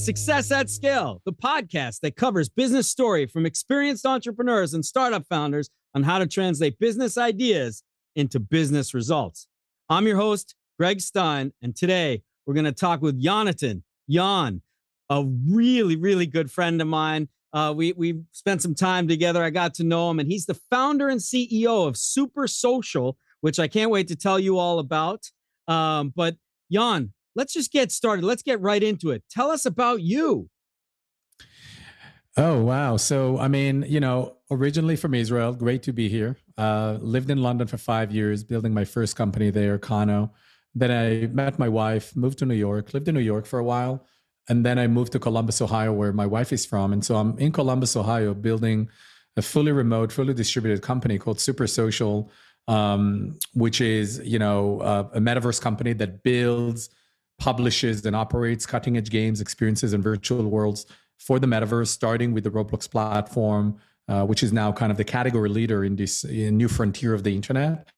Success at Scale, the podcast that covers business story from experienced entrepreneurs and startup founders on how to translate business ideas into business results. I'm your host, Gregg Stein, and today we're going to talk with Yonatan. Yon, a really, really good friend of mine. Uh, we we spent some time together. I got to know him, and he's the founder and CEO of Supersocial, which I can't wait to tell you all about. Um, but Yon, let's just get started. Let's get right into it. Tell us about you. Oh, wow. So, I mean, you know, originally from Israel, great to be here. Uh, lived in London for five years, building my first company there, Kano. Then I met my wife, moved to New York, lived in New York for a while. And then I moved to Columbus, Ohio, where my wife is from. And so I'm in Columbus, Ohio, building a fully remote, fully distributed company called Supersocial, um, which is, you know, uh, a metaverse company that builds publishes and operates cutting edge games, experiences, and virtual worlds for the metaverse, starting with the Roblox platform, uh, which is now kind of the category leader in this in new frontier of the internet.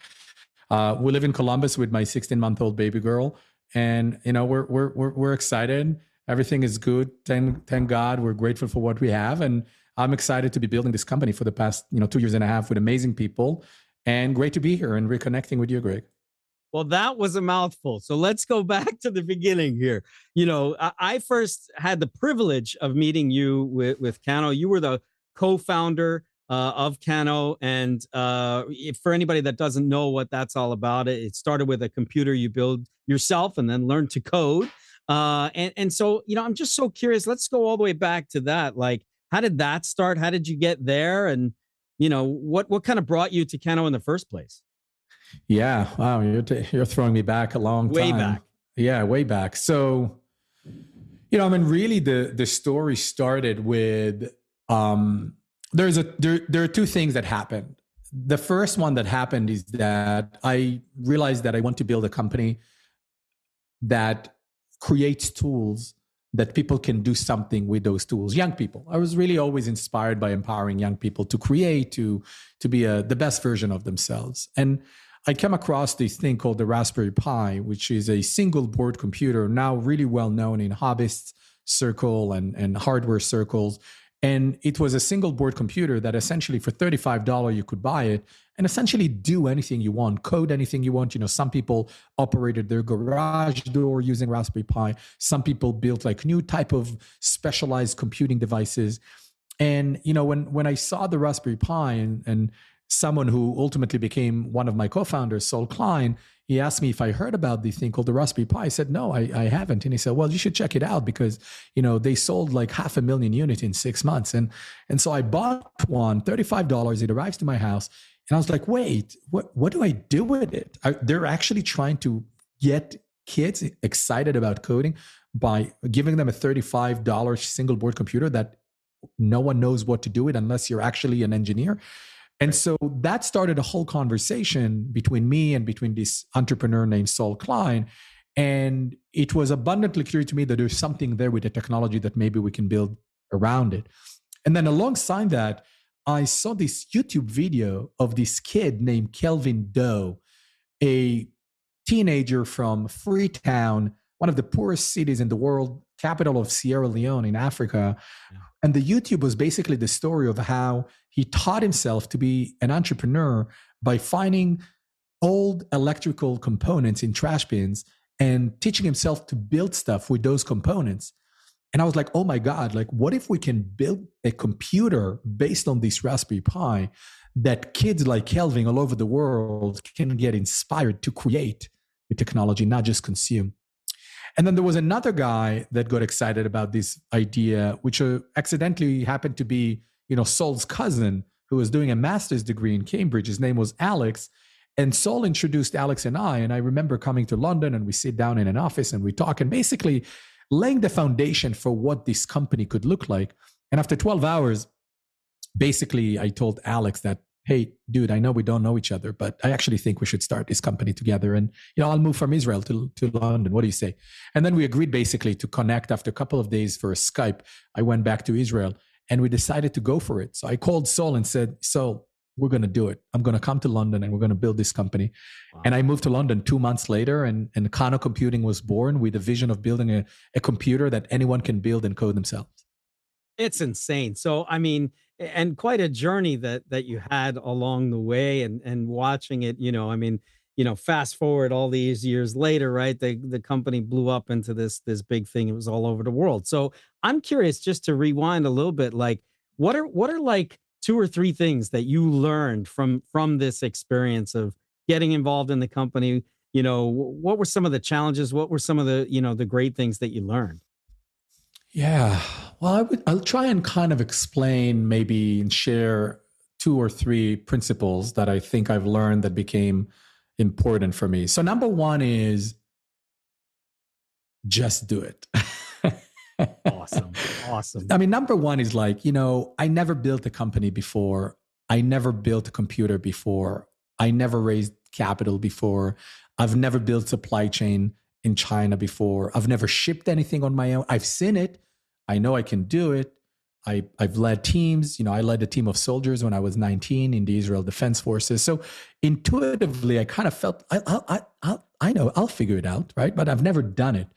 Uh, we live in Columbus with my 16 month old baby girl, and you know we're we're we're, we're excited. Everything is good. Thank thank God. We're grateful for what we have, and I'm excited to be building this company for the past you know two years and a half with amazing people, and great to be here and reconnecting with you, Gregg. Well, that was a mouthful. So let's go back to the beginning here. You know, I, first had the privilege of meeting you with, with Kano. You were the co-founder uh, of Kano. and uh, for anybody that doesn't know what that's all about, it, it started with a computer you build yourself and then learn to code. Uh, and and so you know, I'm just so curious. Let's go all the way back to that. Like, how did that start? How did you get there? And you know, what what kind of brought you to Kano in the first place? Yeah. Wow. You're, t- you're throwing me back a long way time. Way back. Yeah. Way back. So, you know, I mean, really the, the story started with, um, there's a, there, there are two things that happened. The first one that happened is that I realized that I want to build a company that creates tools that people can do something with those tools young people i was really always inspired by empowering young people to create to to be a, the best version of themselves and I came across this thing called the Raspberry Pi, which is a single board computer now really well known in hobbyist circle and, and hardware circles. And it was a single board computer that essentially for $35 you could buy it and essentially do anything you want, code anything you want. You know, some people operated their garage door using Raspberry Pi. Some people built like new type of specialized computing devices. And you know, when when I saw the Raspberry Pi and and someone who ultimately became one of my co-founders, Saul Klein, he asked me if I heard about the thing called the Raspberry Pi. I said, no, I, I haven't. And he said, well, you should check it out because, you know, they sold like half a million units in six months. And, and so I bought one, $35. It arrives to my house. And I was like, wait, what, what do I do with it? I, they're actually trying to get kids excited about coding by giving them a $35 single board computer that no one knows what to do with unless you're actually an engineer. And so that started a whole conversation between me and between this entrepreneur named Saul Klein. And it was abundantly clear to me that there's something there with the technology that maybe we can build around it. And then alongside that, I saw this YouTube video of this kid named Kelvin Doe, a teenager from Freetown, one of the poorest cities in the world, capital of Sierra Leone in Africa. And the YouTube was basically the story of how he taught himself to be an entrepreneur by finding old electrical components in trash bins and teaching himself to build stuff with those components. And I was like, oh my God, like, what if we can build a computer based on this Raspberry Pi that kids like Kelvin all over the world can get inspired to create with technology, not just consume? And then there was another guy that got excited about this idea, which uh, accidentally happened to be you know, Saul's cousin who was doing a master's degree in Cambridge. His name was Alex. And Sol introduced Alex and I. And I remember coming to London and we sit down in an office and we talk and basically laying the foundation for what this company could look like. And after 12 hours, basically I told Alex that, hey, dude, I know we don't know each other, but I actually think we should start this company together. And, you know, I'll move from Israel to, to London. What do you say? And then we agreed basically to connect after a couple of days for a Skype. I went back to Israel and we decided to go for it. So I called Saul and said, Saul, we're going to do it. I'm going to come to London and we're going to build this company. Wow. And I moved to London two months later, and, and Kano Computing was born with a vision of building a, a computer that anyone can build and code themselves. It's insane. So, I mean, and quite a journey that that you had along the way, and and watching it, you know, I mean, you know, fast forward all these years later, right? The the company blew up into this this big thing. It was all over the world. So, I'm curious, just to rewind a little bit, like, what are what are like two or three things that you learned from from this experience of getting involved in the company you know what were some of the challenges what were some of the you know the great things that you learned yeah well i would i'll try and kind of explain maybe and share two or three principles that i think i've learned that became important for me so number one is just do it awesome. Awesome. I mean, number one is like, you know, I never built a company before. I never built a computer before. I never raised capital before. I've never built supply chain in China before. I've never shipped anything on my own. I've seen it. I know I can do it. I, I've led teams. You know, I led a team of soldiers when I was 19 in the Israel Defense Forces. So intuitively, I kind of felt I, I, I, I know I'll figure it out, right? But I've never done it.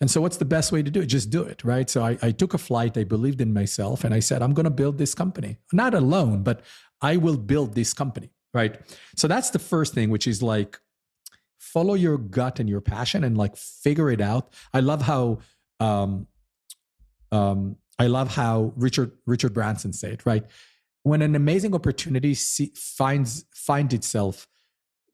And so, what's the best way to do it? Just do it, right? So, I, I took a flight. I believed in myself, and I said, I'm going to build this company. Not alone, but I will build this company, right? So, that's the first thing, which is like follow your gut and your passion, and like figure it out. I love how, um, um, I love how Richard Richard Branson said, right? When an amazing opportunity see, finds finds itself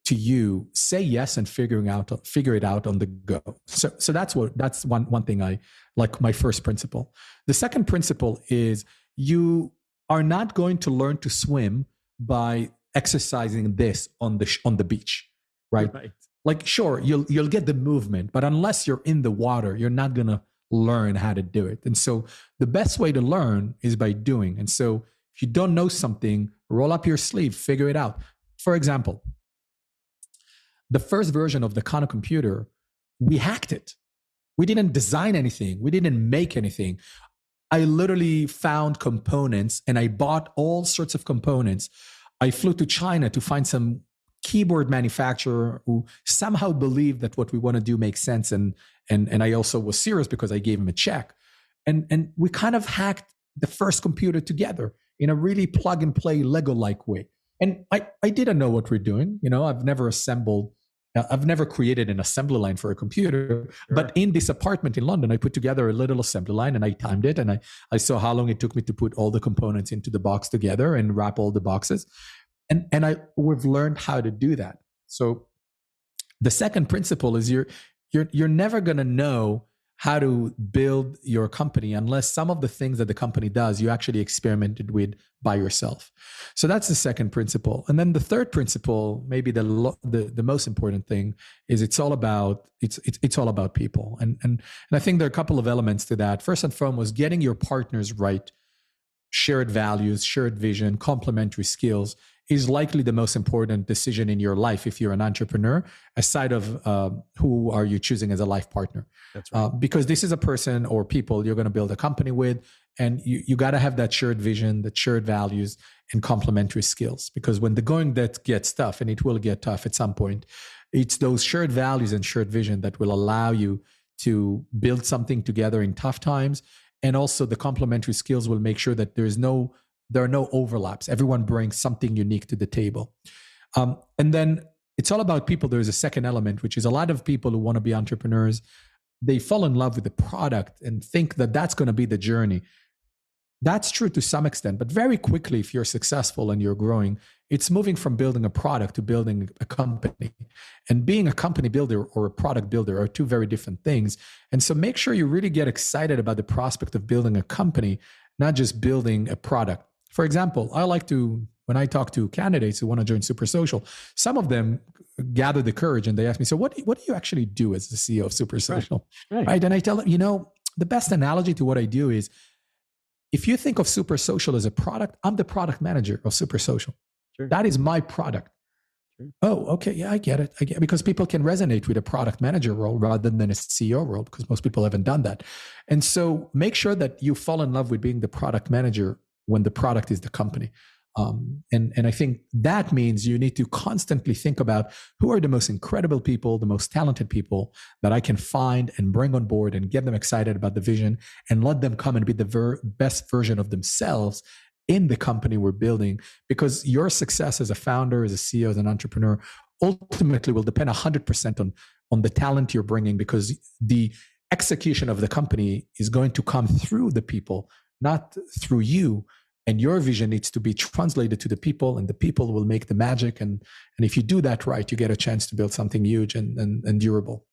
to you say yes and figuring out figure it out on the go so so that's what that's one one thing i like my first principle the second principle is you are not going to learn to swim by exercising this on the on the beach right, right. Like sure you'll you'll get the movement but unless you're in the water you're not going to learn how to do it and so the best way to learn is by doing and so if you don't know something roll up your sleeve figure it out for example the first version of the Kano computer, we hacked it. We didn't design anything, we didn't make anything. I literally found components and I bought all sorts of components. I flew to China to find some keyboard manufacturer who somehow believed that what we want to do makes sense and and and I also was serious because I gave him a check. And and we kind of hacked the first computer together in a really plug and play Lego like way. And I I didn't know what we're doing, you know, I've never assembled uh, I've never created an assembly line for a computer, sure. but in this apartment in London, I put together a little assembly line and I timed it and I, I saw how long it took me to put all the components into the box together and wrap all the boxes. And, and I, we've learned how to do that. So the second principle is you're, you're, you're never going to know how to build your company unless some of the things that the company does you actually experimented with by yourself. So that's the second principle. And then the third principle maybe the the, the most important thing is it's all about it's, it's it's all about people. And and and i think there are a couple of elements to that. First and foremost getting your partners right shared values shared vision complementary skills is likely the most important decision in your life if you're an entrepreneur, aside of uh, who are you choosing as a life partner. That's right. Uh, because this is a person or people you're going to build a company with, and you, you got to have that shared vision, that shared values, and complementary skills. Because when the going that gets tough, and it will get tough at some point, it's those shared values and shared vision that will allow you to build something together in tough times. And also, the complementary skills will make sure that there is no there are no overlaps. Everyone brings something unique to the table. Um, and then it's all about people. There's a second element, which is a lot of people who want to be entrepreneurs. They fall in love with the product and think that that's going to be the journey. That's true to some extent, but very quickly, if you're successful and you're growing, it's moving from building a product to building a company. And being a company builder or a product builder are two very different things. And so make sure you really get excited about the prospect of building a company, not just building a product. For example, I like to, when I talk to candidates who want to join Supersocial, some of them gather the courage and they ask me, So, what, what do you actually do as the CEO of Supersocial? Right. right. right? And I tell them, you know, the best analogy to what I do is if you think of Supersocial as a product, I'm the product manager of Supersocial. Sure. That is my product. Sure. Oh, okay. Yeah, I get it. I get it. because people can resonate with a product manager role rather than a CEO role because most people haven't done that. And so make sure that you fall in love with being the product manager when the product is the company. Um, and, and I think that means you need to constantly think about who are the most incredible people, the most talented people that I can find and bring on board and get them excited about the vision and let them come and be the ver- best version of themselves in the company we're building. Because your success as a founder, as a CEO, as an entrepreneur, ultimately will depend 100% on, on the talent you're bringing because the execution of the company is going to come through the people, not through you and your vision needs to be translated to the people and the people will make the magic and and if you do that right you get a chance to build something huge and and, and durable.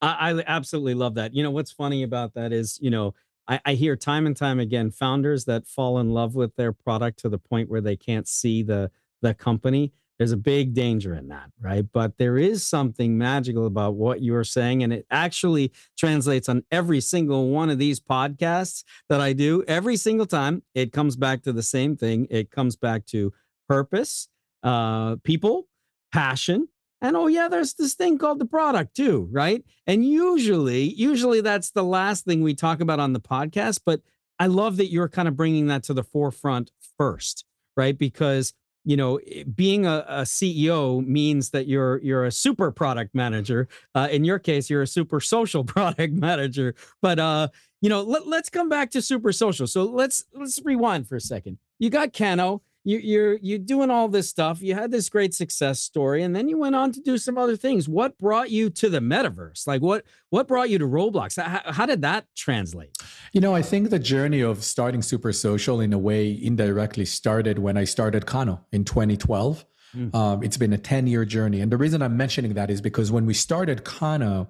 I, I, absolutely love that. You know what's funny about that is you know I, I hear time and time again founders that fall in love with their product to the point where they can't see the the company there's a big danger in that, right? But there is something magical about what you're saying. And it actually translates on every single one of these podcasts that I do. Every single time, it comes back to the same thing. It comes back to purpose, uh, people, passion. And oh, yeah, there's this thing called the product too, right? And usually, usually that's the last thing we talk about on the podcast. But I love that you're kind of bringing that to the forefront first, right? Because you know being a, a, ceo means that you're you're a super product manager. Uh, in your case you're a super social product manager. But uh you know let, let's come back to Supersocial. So let's let's rewind for a second. You got Kano you, you're you're doing all this stuff. You had this great success story, and then you went on to do some other things. What brought you to the metaverse? Like what what brought you to Roblox? How, how did that translate? You know, I think the journey of starting Supersocial in a way indirectly started when I started Kano in 2012. Mm. Um, it's been a 10 year journey. And the reason I'm mentioning that is because when we started Kano,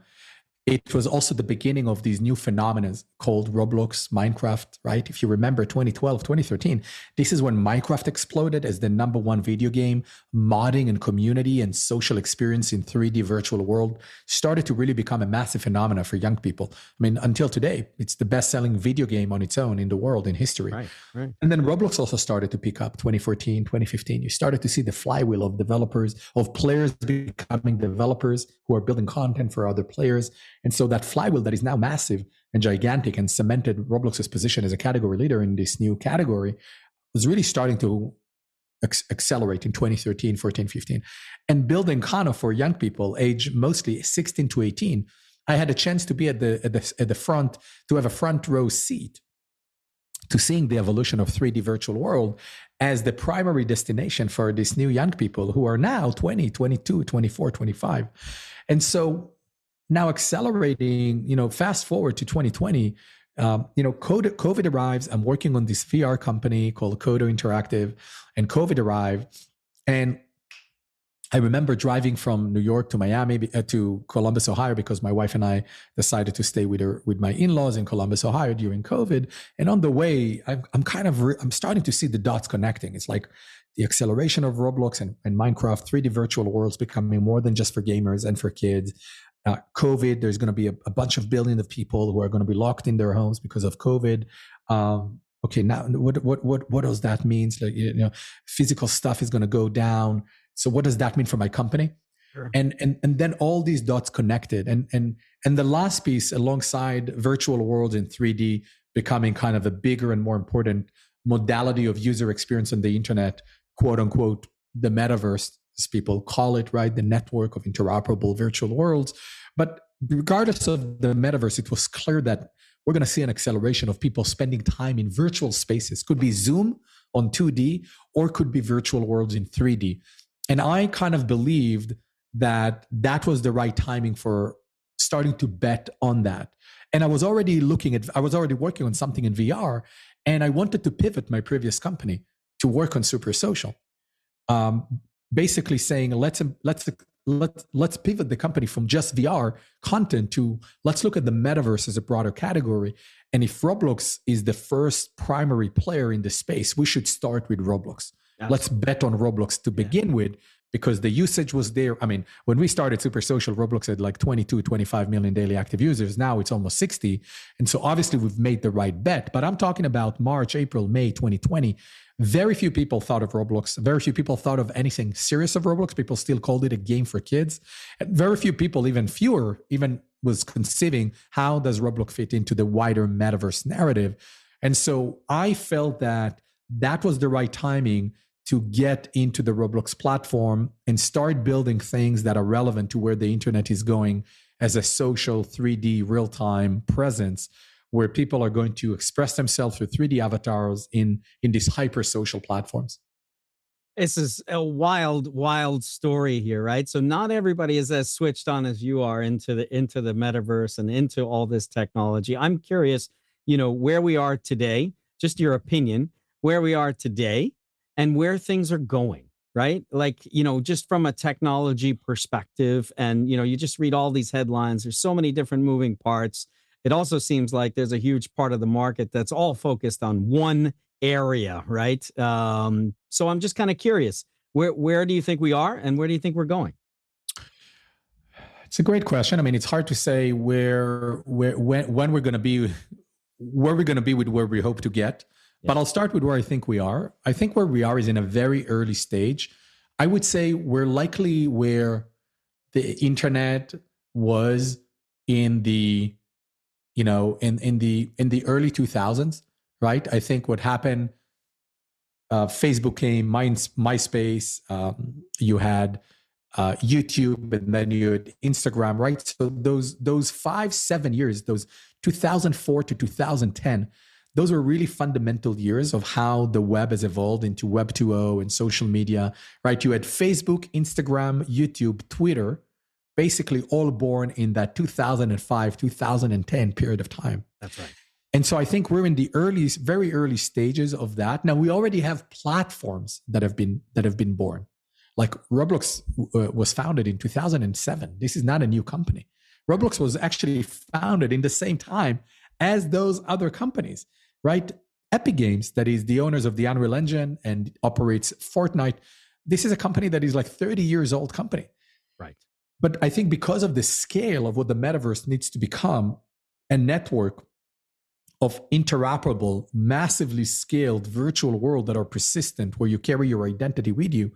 it was also the beginning of these new phenomena called Roblox, Minecraft, right? If you remember 2012, 2013, this is when Minecraft exploded as the number one video game. Modding and community and social experience in 3D virtual world started to really become a massive phenomena for young people. I mean, until today, it's the best selling video game on its own in the world in history. Right, right. And then Roblox also started to pick up 2014, 2015. You started to see the flywheel of developers, of players becoming developers who are building content for other players and so that flywheel that is now massive and gigantic and cemented Roblox's position as a category leader in this new category was really starting to ex- accelerate in 2013, 14, 15. And building Kano for young people, age mostly 16 to 18, I had a chance to be at the, at the, at the front, to have a front row seat to seeing the evolution of 3D virtual world as the primary destination for these new young people who are now 20, 22, 24, 25. And so now accelerating, you know, fast forward to 2020, um, you know, COVID, COVID arrives. I'm working on this VR company called Kodo Interactive, and COVID arrived. And I remember driving from New York to Miami uh, to Columbus, Ohio, because my wife and I decided to stay with her with my in-laws in Columbus, Ohio during COVID. And on the way, I'm, I'm kind of re- I'm starting to see the dots connecting. It's like the acceleration of Roblox and, and Minecraft, 3D virtual worlds becoming more than just for gamers and for kids uh, COVID. There's going to be a, a, bunch of billions of people who are going to be locked in their homes because of COVID. Um, okay, now what what what what does that mean? Like you know, physical stuff is going to go down. So what does that mean for my company? Sure. And and and then all these dots connected, and and and the last piece alongside virtual worlds in 3D becoming kind of a bigger and more important modality of user experience on the internet, quote unquote, the metaverse as people call it, right? The network of interoperable virtual worlds. But regardless of the metaverse, it was clear that we're going to see an acceleration of people spending time in virtual spaces. Could be Zoom on 2D or could be virtual worlds in 3D. And I kind of believed that that was the right timing for starting to bet on that. And I was already looking at, I was already working on something in VR, and I wanted to pivot my previous company to work on Supersocial. Um, basically saying let's let's let's let's pivot the company from just VR content to let's look at the metaverse as a broader category. And if Roblox is the first primary player in the space, we should start with Roblox. Absolutely. Let's bet on Roblox to begin yeah. with because the usage was there. I mean, when we started Supersocial, Roblox had like 22, 25 million daily active users. Now it's almost 60. And so obviously we've made the right bet. But I'm talking about March, April, May 2020 very few people thought of Roblox. Very few people thought of anything serious of Roblox. People still called it a game for kids. And very few people, even fewer, even was conceiving how does Roblox fit into the wider metaverse narrative. And so I felt that that was the right timing to get into the Roblox platform and start building things that are relevant to where the internet is going as a social 3D real time presence where people are going to express themselves through 3D avatars in in these hyper social platforms. This is a wild, wild story here, right? So not everybody is as switched on as you are into the into the metaverse and into all this technology. I'm curious, you know, where we are today, just your opinion, where we are today and where things are going right like you know just from a technology perspective and you know you just read all these headlines there's so many different moving parts it also seems like there's a huge part of the market that's all focused on one area, right? Um, so I'm just kind of curious, where where do you think we are, and where do you think we're going? It's a great question. I mean, it's hard to say where where when when we're going to be where we're going to be with where we hope to get. But I'll start with where I think we are. I think where we are is in a very early stage. I would say we're likely where the internet was in the you know in in the in the early 2000s right i think what happened uh, facebook came My, myspace um, you had uh, youtube and then you had instagram right so those those five seven years those 2004 to 2010 those were really fundamental years of how the web has evolved into web 2.0 and social media right? You had facebook instagram youtube twitter basically all born in that 2005 2010 period of time. That's right. And so i think we're in the early very early stages of that. Now we already have platforms that have been that have been born. Like roblox uh, was founded in 2007 this is not a new company. Roblox was actually founded in the same time as those other companies right? Epic games that is the owners of the unreal engine and operates fortnite this is a company that is like 30 years old company. Right. But I think because of the scale of what the metaverse needs to become, a network of interoperable, massively scaled virtual world that are persistent, where you carry your identity with you,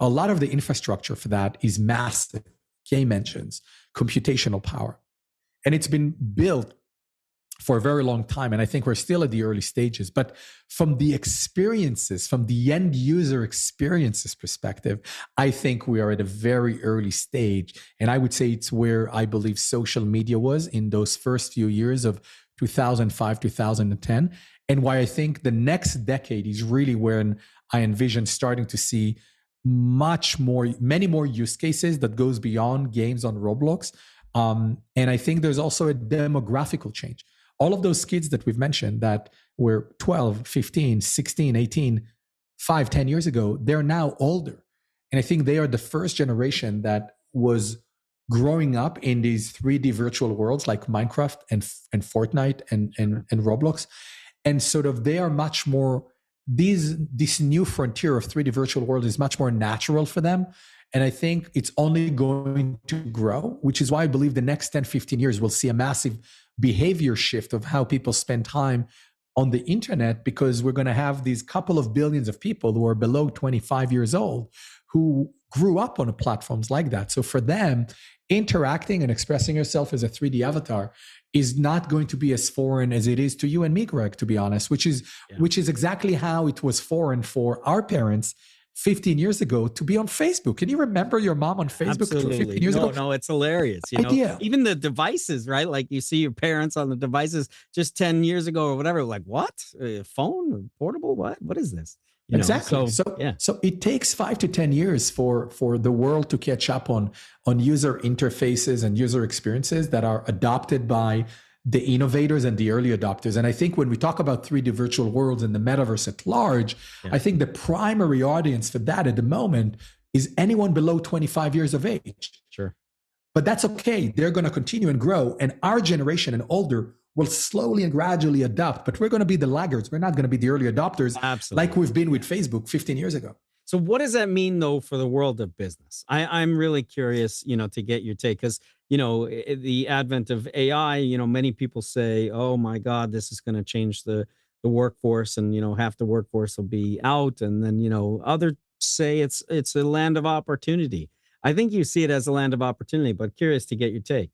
a lot of the infrastructure for that is massive. Game engines, computational power. And it's been built for a very long time. And I think we're still at the early stages. But from the experiences, from the end user experiences perspective, I think we are at a very early stage. And I would say it's where I believe social media was in those first few years of 2005, 2010. And why I think the next decade is really when I envision starting to see much more, many more use cases that goes beyond games on Roblox. Um, and I think there's also a demographical change all of those kids that we've mentioned that were 12 15 16 18 5 10 years ago they're now older. And i think they are the first generation that was growing up in these 3d virtual worlds like minecraft and and fortnite and and, mm-hmm. and roblox. And sort of they are much more these this new frontier of 3d virtual world is much more natural for them. And I think it's only going to grow, which is why I believe the next 10, 15 years we'll see a massive behavior shift of how people spend time on the internet because we're going to have these couple of billions of people who are below 25 years old who grew up on platforms like that. So for them, interacting and expressing yourself as a 3D avatar is not going to be as foreign as it is to you and me, Gregg, to be honest, which is yeah. which is exactly how it was foreign for our parents 15 years ago to be on Facebook. Can you remember your mom on Facebook Absolutely. 15 years no, ago? No, it's hilarious. You know, Idea. even the devices, right? Like you see your parents on the devices just 10 years ago or whatever. Like, what? A phone? Portable? What? What is this? You exactly. Know, so, so, yeah. so it takes five to 10 years for, for the world to catch up on, on user interfaces and user experiences that are adopted by the innovators and the early adopters. And I think when we talk about 3D virtual worlds and the metaverse at large, yeah. I think the primary audience for that at the moment is anyone below 25 years of age. Sure. But that's okay. They're going to continue and grow. And our generation and older will slowly and gradually adopt, but we're going to be the laggards. We're not going to be the early adopters Absolutely. like we've been with Facebook 15 years ago. So what does that mean though for the world of business? I, I'm really curious, you know, to get your take because you know the advent of AI. You know, many people say, "Oh my God, this is going to change the the workforce," and you know, half the workforce will be out, and then you know, others say it's it's a land of opportunity. I think you see it as a land of opportunity, but curious to get your take.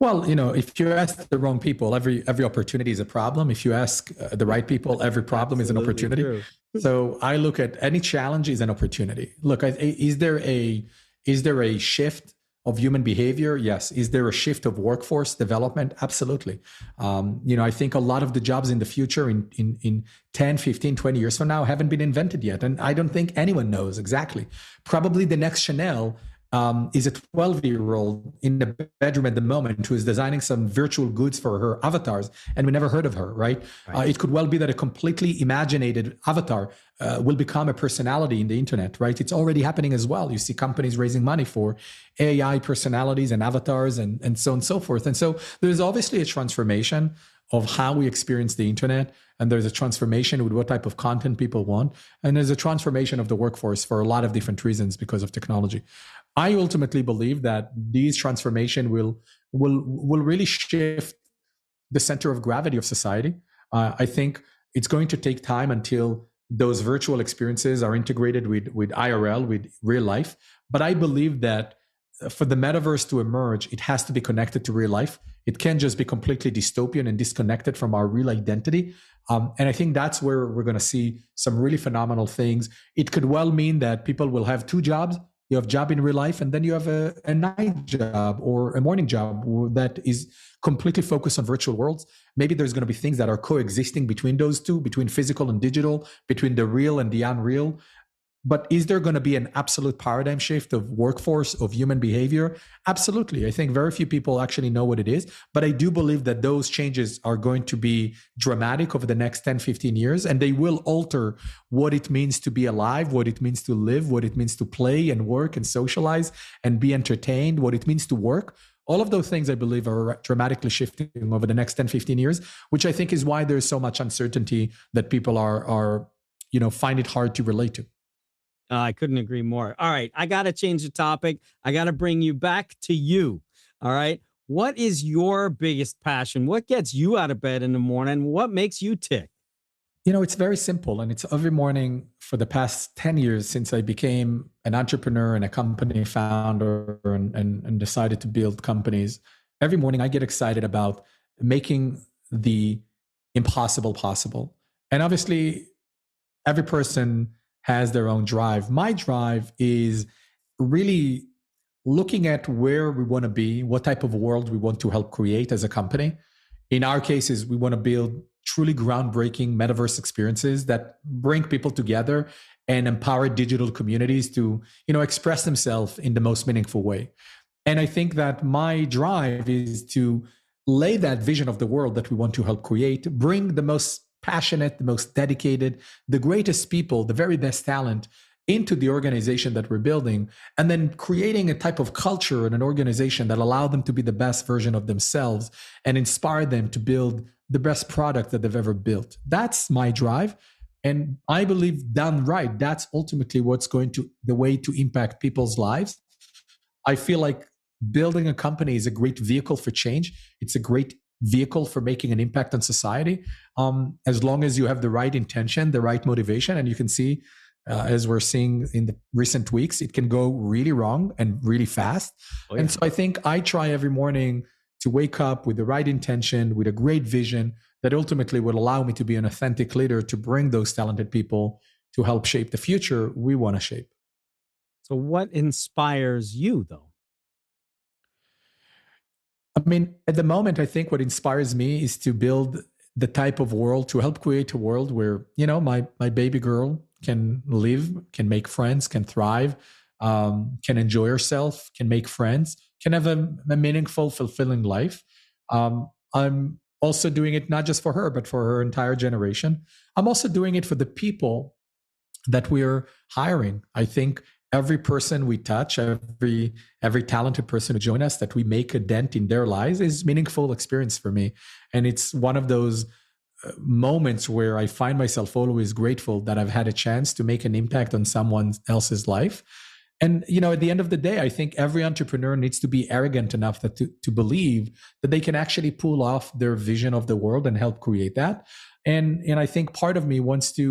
Well, you know, if you ask the wrong people, every every opportunity is a problem. If you ask uh, the right people, every problem Absolutely is an opportunity. True. so I look at any challenge is an opportunity. Look, is there a is there a shift of human behavior? Yes. Is there a shift of workforce development? Absolutely. Um, you know, I think a lot of the jobs in the future in, in, in 10, 15, 20 years from now haven't been invented yet. And I don't think anyone knows exactly. Probably the next Chanel um, is a 12 year old in the bedroom at the moment who is designing some virtual goods for her avatars, and we never heard of her, right? right. Uh, it could well be that a completely imaginated avatar uh, will become a personality in the internet, right? It's already happening as well. You see companies raising money for AI personalities and avatars and, and so on and so forth. And so there's obviously a transformation of how we experience the internet and there's a transformation with what type of content people want and there's a transformation of the workforce for a lot of different reasons because of technology I ultimately believe that these transformation will will will really shift the center of gravity of society. Uh, I think it's going to take time until those virtual experiences are integrated with with IRL, with real life. But I believe that for the metaverse to emerge, it has to be connected to real life. It can't just be completely dystopian and disconnected from our real identity. Um, and I think that's where we're going to see some really phenomenal things. It could well mean that people will have two jobs you have job in real life and then you have a, a night job or a morning job that is completely focused on virtual worlds. Maybe there's going to be things that are coexisting between those two between physical and digital between the real and the unreal but is there going to be an absolute paradigm shift of workforce of human behavior? Absolutely. I think very few people actually know what it is but i do believe that those changes are going to be dramatic over the next 10 15 years and they will alter what it means to be alive what it means to live what it means to play and work and socialize and be entertained what it means to work. All of those things i believe are dramatically shifting over the next 10 15 years which i think is why there's so much uncertainty that people are are you know find it hard to relate to uh, I couldn't agree more. All right, I got to change the topic. I got to bring you back to you. All right. What is your biggest passion? What gets you out of bed in the morning? What makes you tick? You know, it's very simple. And it's every morning for the past 10 years since I became an entrepreneur and a company founder and, and, and decided to build companies. Every morning I get excited about making the impossible possible. And obviously, every person has their own drive. My drive is really looking at where we want to be, what type of world we want to help create as a company. In our cases, we want to build truly groundbreaking metaverse experiences that bring people together and empower digital communities to, you know, express themselves in the most meaningful way. And I think that my drive is to lay that vision of the world that we want to help create, bring the most passionate, the most dedicated, the greatest people, the very best talent into the organization that we're building, and then creating a type of culture and an organization that allow them to be the best version of themselves and inspire them to build the best product that they've ever built. That's my drive. And I believe done right, that's ultimately what's going to the way to impact people's lives. I feel like building a company is a great vehicle for change. It's a great vehicle for making an impact on society. Um, as long as you have the right intention the right motivation and you can see uh, as we're seeing in the recent weeks it can go really wrong and really fast. Oh, yeah. and so i think i try every morning to wake up with the right intention with a great vision that ultimately will allow me to be an authentic leader to bring those talented people to help shape the future we want to shape. So what inspires you though I mean, at the moment, I think what inspires me is to build the type of world to help create a world where you know my my baby girl can live, can make friends, can thrive, um, can enjoy herself, can make friends, can have a, a meaningful, fulfilling life. Um, I'm also doing it not just for her, but for her entire generation. I'm also doing it for the people that we're hiring. I think every person we touch every every talented person who join us that we make a dent in their lives is meaningful experience for me. And it's one of those uh, moments where i find myself always grateful that i've had a chance to make an impact on someone else's life. And you know at the end of the day i think every entrepreneur needs to be arrogant enough that to, to believe that they can actually pull off their vision of the world and help create that. And and i think part of me wants to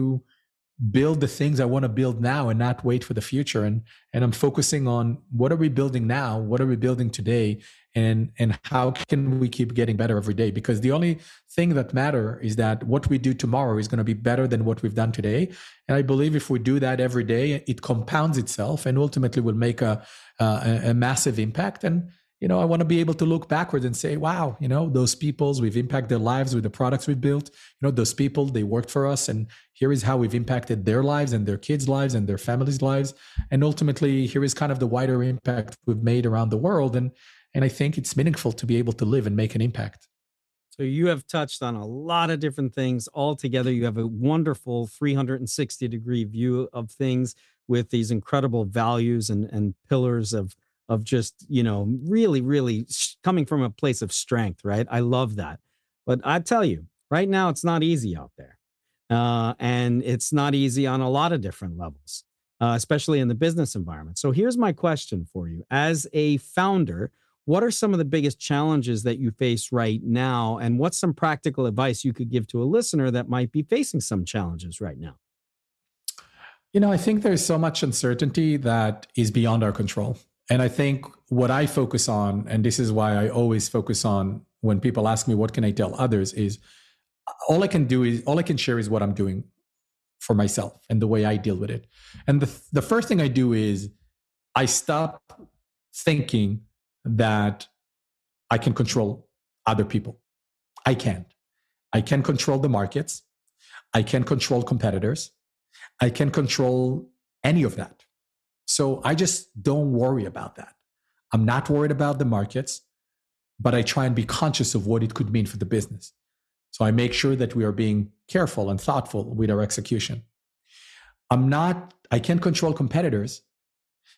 build the things I want to build now and not wait for the future. And and I'm focusing on what are we building now? What are we building today? And and how can we keep getting better every day? Because the only thing that matter is that what we do tomorrow is going to be better than what we've done today. And I believe if we do that every day, it compounds itself and ultimately will make a a, a massive impact. And you know, I want to be able to look backwards and say, wow, you know, those peoples, we've impacted their lives with the products we've built. You know, those people, they worked for us. And here is how we've impacted their lives and their kids' lives and their families' lives. And ultimately, here is kind of the wider impact we've made around the world. And and I think it's meaningful to be able to live and make an impact. So you have touched on a lot of different things all together. You have a wonderful 360 degree view of things with these incredible values and, and pillars of of just you know really really coming from a place of strength right? I love that. But i tell you right now it's not easy out there uh, and it's not easy on a lot of different levels uh, especially in the business environment. So here's my question for you. As a founder what are some of the biggest challenges that you face right now and what's some practical advice you could give to a listener that might be facing some challenges right now? You know i think there's so much uncertainty that is beyond our control and I think what I focus on, and this is why I always focus on when people ask me, what can I tell others, is all I can do is, all I can share is what I'm doing for myself and the way I deal with it. And the, the first thing I do is I stop thinking that I can control other people. I can't. I can control the markets. I can control competitors. I can control any of that. So I just don't worry about that. I'm not worried about the markets, but I try and be conscious of what it could mean for the business. So I make sure that we are being careful and thoughtful with our execution. I'm not, I can't control competitors,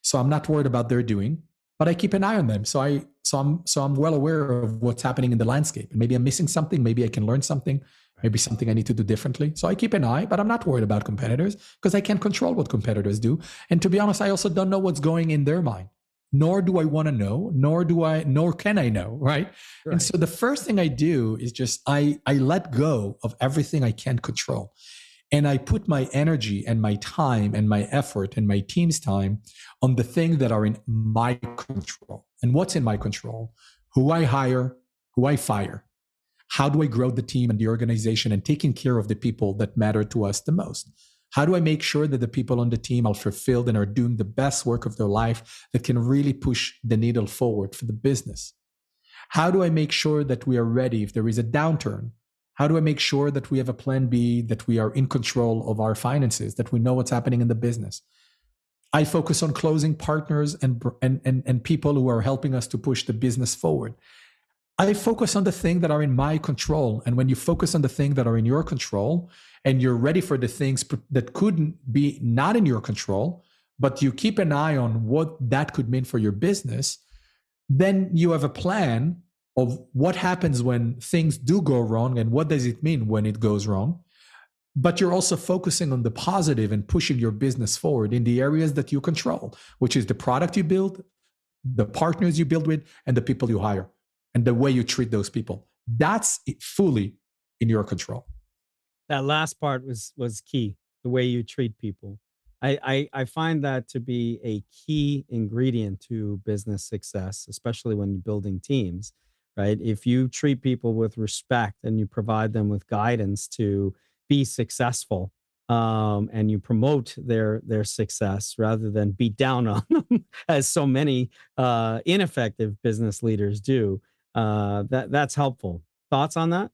so I'm not worried about their doing, but I keep an eye on them. So I, so I'm, so I'm well aware of what's happening in the landscape. And maybe I'm missing something. Maybe I can learn something maybe something I need to do differently. So I keep an eye, but I'm not worried about competitors because I can't control what competitors do. And to be honest, I also don't know what's going in their mind. Nor do I want to know, nor do I, nor can I know, right? right? And so the first thing I do is just I I let go of everything I can't control. And I put my energy and my time and my effort and my team's time on the things that are in my control. And what's in my control? Who I hire, who I fire, how do I grow the team and the organization and taking care of the people that matter to us the most? How do I make sure that the people on the team are fulfilled and are doing the best work of their life that can really push the needle forward for the business? How do I make sure that we are ready if there is a downturn? How do I make sure that we have a plan B, that we are in control of our finances, that we know what's happening in the business? I focus on closing partners and, and, and, and people who are helping us to push the business forward. I focus on the things that are in my control. And when you focus on the things that are in your control and you're ready for the things that couldn't be not in your control, but you keep an eye on what that could mean for your business, then you have a plan of what happens when things do go wrong and what does it mean when it goes wrong. But you're also focusing on the positive and pushing your business forward in the areas that you control, which is the product you build, the partners you build with, and the people you hire and the way you treat those people. That's fully in your control. That last part was was key. The way you treat people. I, I, I find that to be a key ingredient to business success, especially when you're building teams, right? If you treat people with respect and you provide them with guidance to be successful, um, and you promote their their success rather than beat down on them, as so many uh, ineffective business leaders do, uh, that that's helpful. Thoughts on that?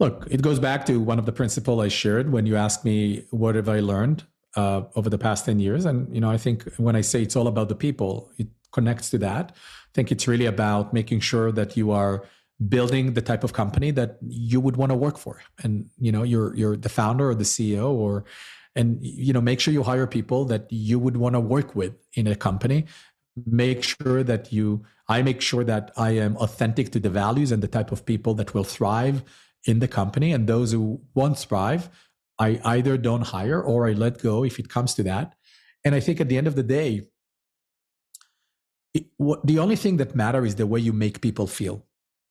Look, it goes back to one of the principles I shared when you asked me what have I learned uh, over the past ten years, and you know I think when I say it's all about the people, it connects to that. I think it's really about making sure that you are building the type of company that you would want to work for, and you know you're you're the founder or the CEO or and you know make sure you hire people that you would want to work with in a company make sure that you i make sure that i am authentic to the values and the type of people that will thrive in the company. And those who won't thrive i either don't hire or i let go if it comes to that. And i think at the end of the day it, what, the only thing that matters is the way you make people feel.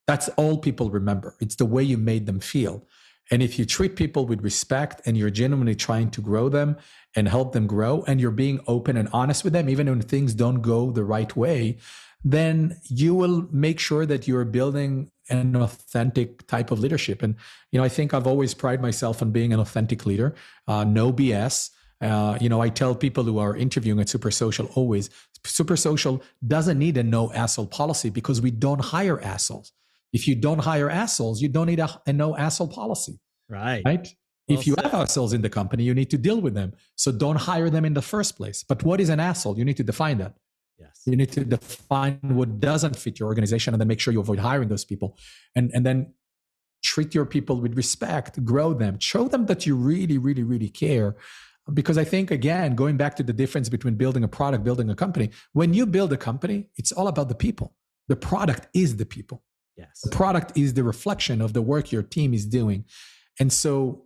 That's all people remember. It's the way you made them feel And if you treat people with respect and you're genuinely trying to grow them and help them grow, and you're being open and honest with them, even when things don't go the right way, then you will make sure that you're building an authentic type of leadership. And, you know, I think I've always prided myself on being an authentic leader, uh, no BS. Uh, you know, I tell people who are interviewing at Supersocial always, Supersocial doesn't need a no asshole policy because we don't hire assholes. If you don't hire assholes, you don't need a, a no asshole policy. Right. Right. Well if you said. have assholes in the company, you need to deal with them. So don't hire them in the first place. But what is an asshole? You need to define that. Yes. You need to define what doesn't fit your organization and then make sure you avoid hiring those people. And, and then treat your people with respect, grow them, show them that you really, really, really care. Because I think, again, going back to the difference between building a product, building a company, when you build a company, it's all about the people. The product is the people. Yes. The product is the reflection of the work your team is doing. And so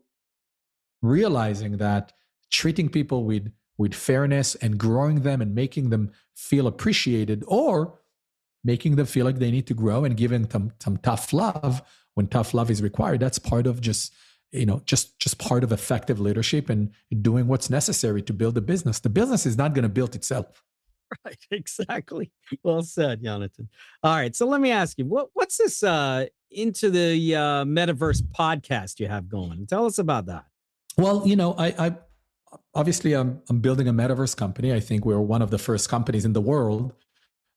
realizing that treating people with with fairness and growing them and making them feel appreciated or making them feel like they need to grow and giving them some tough love when tough love is required that's part of just you know just just part of effective leadership and doing what's necessary to build a business the business is not going to build itself right exactly. Well said Yonatan all right so let me ask you what what's this uh into the uh metaverse podcast you have going? Tell us about that. Well you know i i obviously I'm, I'm building a metaverse company. I think we're one of the first companies in the world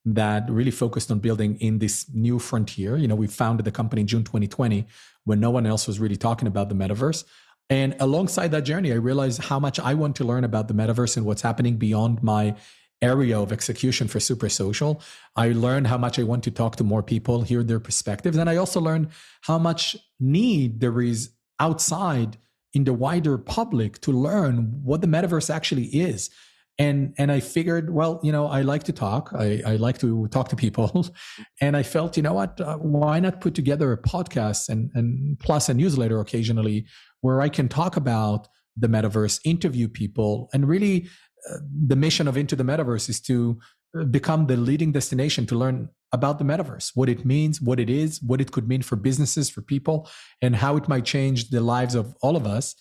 that really focused on building in this new frontier. You know we founded the company in june 2020 when no one else was really talking about the metaverse. And alongside that journey i realized how much i want to learn about the metaverse and what's happening beyond my area of execution for Supersocial i learned how much i want to talk to more people hear their perspectives and i also learned how much need there is outside in the wider public to learn what the metaverse actually is. And and i figured well you know i like to talk. I, I like to talk to people. And i felt you know what uh, why not put together a podcast and and plus a newsletter occasionally where i can talk about the metaverse interview people and really the mission of into the metaverse is to uh, become the leading destination to learn about the metaverse, what it means, what it is, what it could mean for businesses, for people, and how it might change the lives of all of us.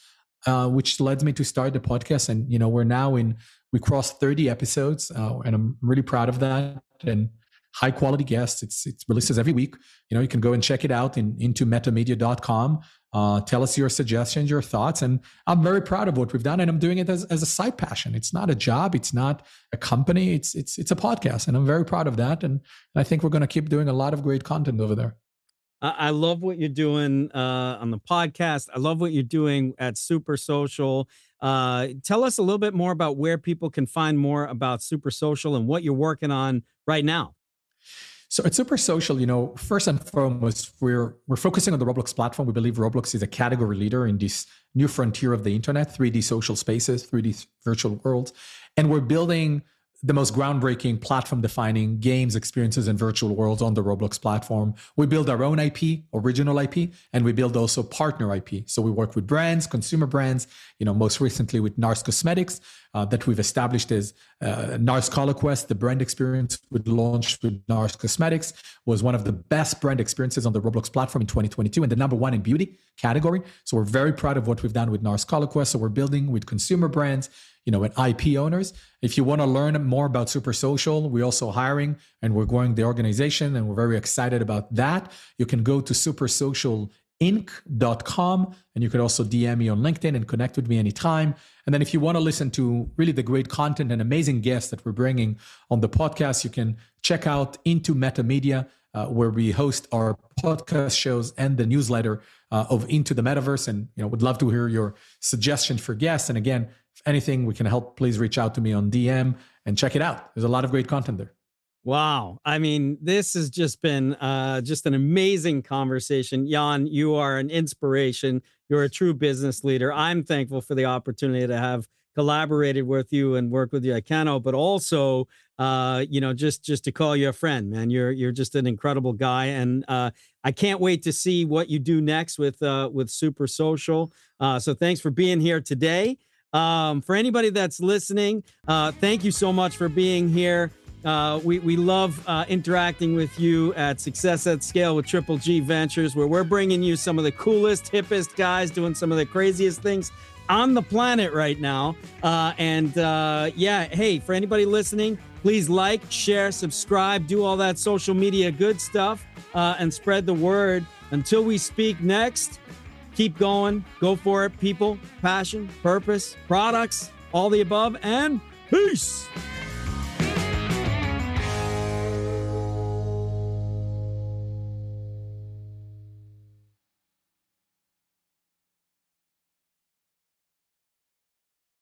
Uh, which led me to start the podcast. And you know, we're now in we crossed 30 episodes, uh, and I'm really proud of that. And high quality guests. It's it releases every week. You know, you can go and check it out in into metamedia.com. Uh, tell us your suggestions, your thoughts, and I'm very proud of what we've done. And I'm doing it as, as a side passion. It's not a job. It's not a company. It's it's it's a podcast, and I'm very proud of that. And I think we're going to keep doing a lot of great content over there. I love what you're doing uh, on the podcast. I love what you're doing at Supersocial. Uh, tell us a little bit more about where people can find more about Supersocial and what you're working on right now. So it's Supersocial, you know, first and foremost, we're we're focusing on the Roblox platform. We believe Roblox is a category leader in this new frontier of the internet, 3D social spaces, 3D virtual worlds, and we're building the most groundbreaking platform defining games, experiences, and virtual worlds on the Roblox platform. We build our own IP, original IP, and we build also partner IP. So we work with brands, consumer brands, you know, most recently with NARS Cosmetics uh, that we've established as uh, NARS Color Quest. The brand experience we launched with NARS Cosmetics was one of the best brand experiences on the Roblox platform in 2022 and the number one in beauty category. So we're very proud of what we've done with NARS Color Quest. So we're building with consumer brands you know, and IP owners. If you want to learn more about Supersocial, we're also hiring and we're growing the organization and we're very excited about that. You can go to supersocialinc.com and you can also DM me on LinkedIn and connect with me anytime. And then if you want to listen to really the great content and amazing guests that we're bringing on the podcast, you can check out Into Meta Media. Uh, where we host our podcast shows and the newsletter uh, of Into the Metaverse. And you know, would love to hear your suggestions for guests. And again, anything we can help, please reach out to me on DM and check it out. There's a lot of great content there. Wow. I mean, this has just been uh, just an amazing conversation. Yon, you are an inspiration. You're a true business leader. I'm thankful for the opportunity to have collaborated with you and work with you at Kano, but also, uh, you know, just just to call you a friend, man. You're you're just an incredible guy, and uh, I can't wait to see what you do next with uh, with Supersocial. Uh, so thanks for being here today. Um, for anybody that's listening, uh, thank you so much for being here. Uh, we, we love uh, interacting with you at Success at Scale with Triple G Ventures, where we're bringing you some of the coolest, hippest guys doing some of the craziest things on the planet right now. Uh, and uh, yeah, hey, for anybody listening, please like, share, subscribe, do all that social media good stuff, uh, and spread the word. Until we speak next, keep going, go for it, people, passion, purpose, products, all the above, and peace.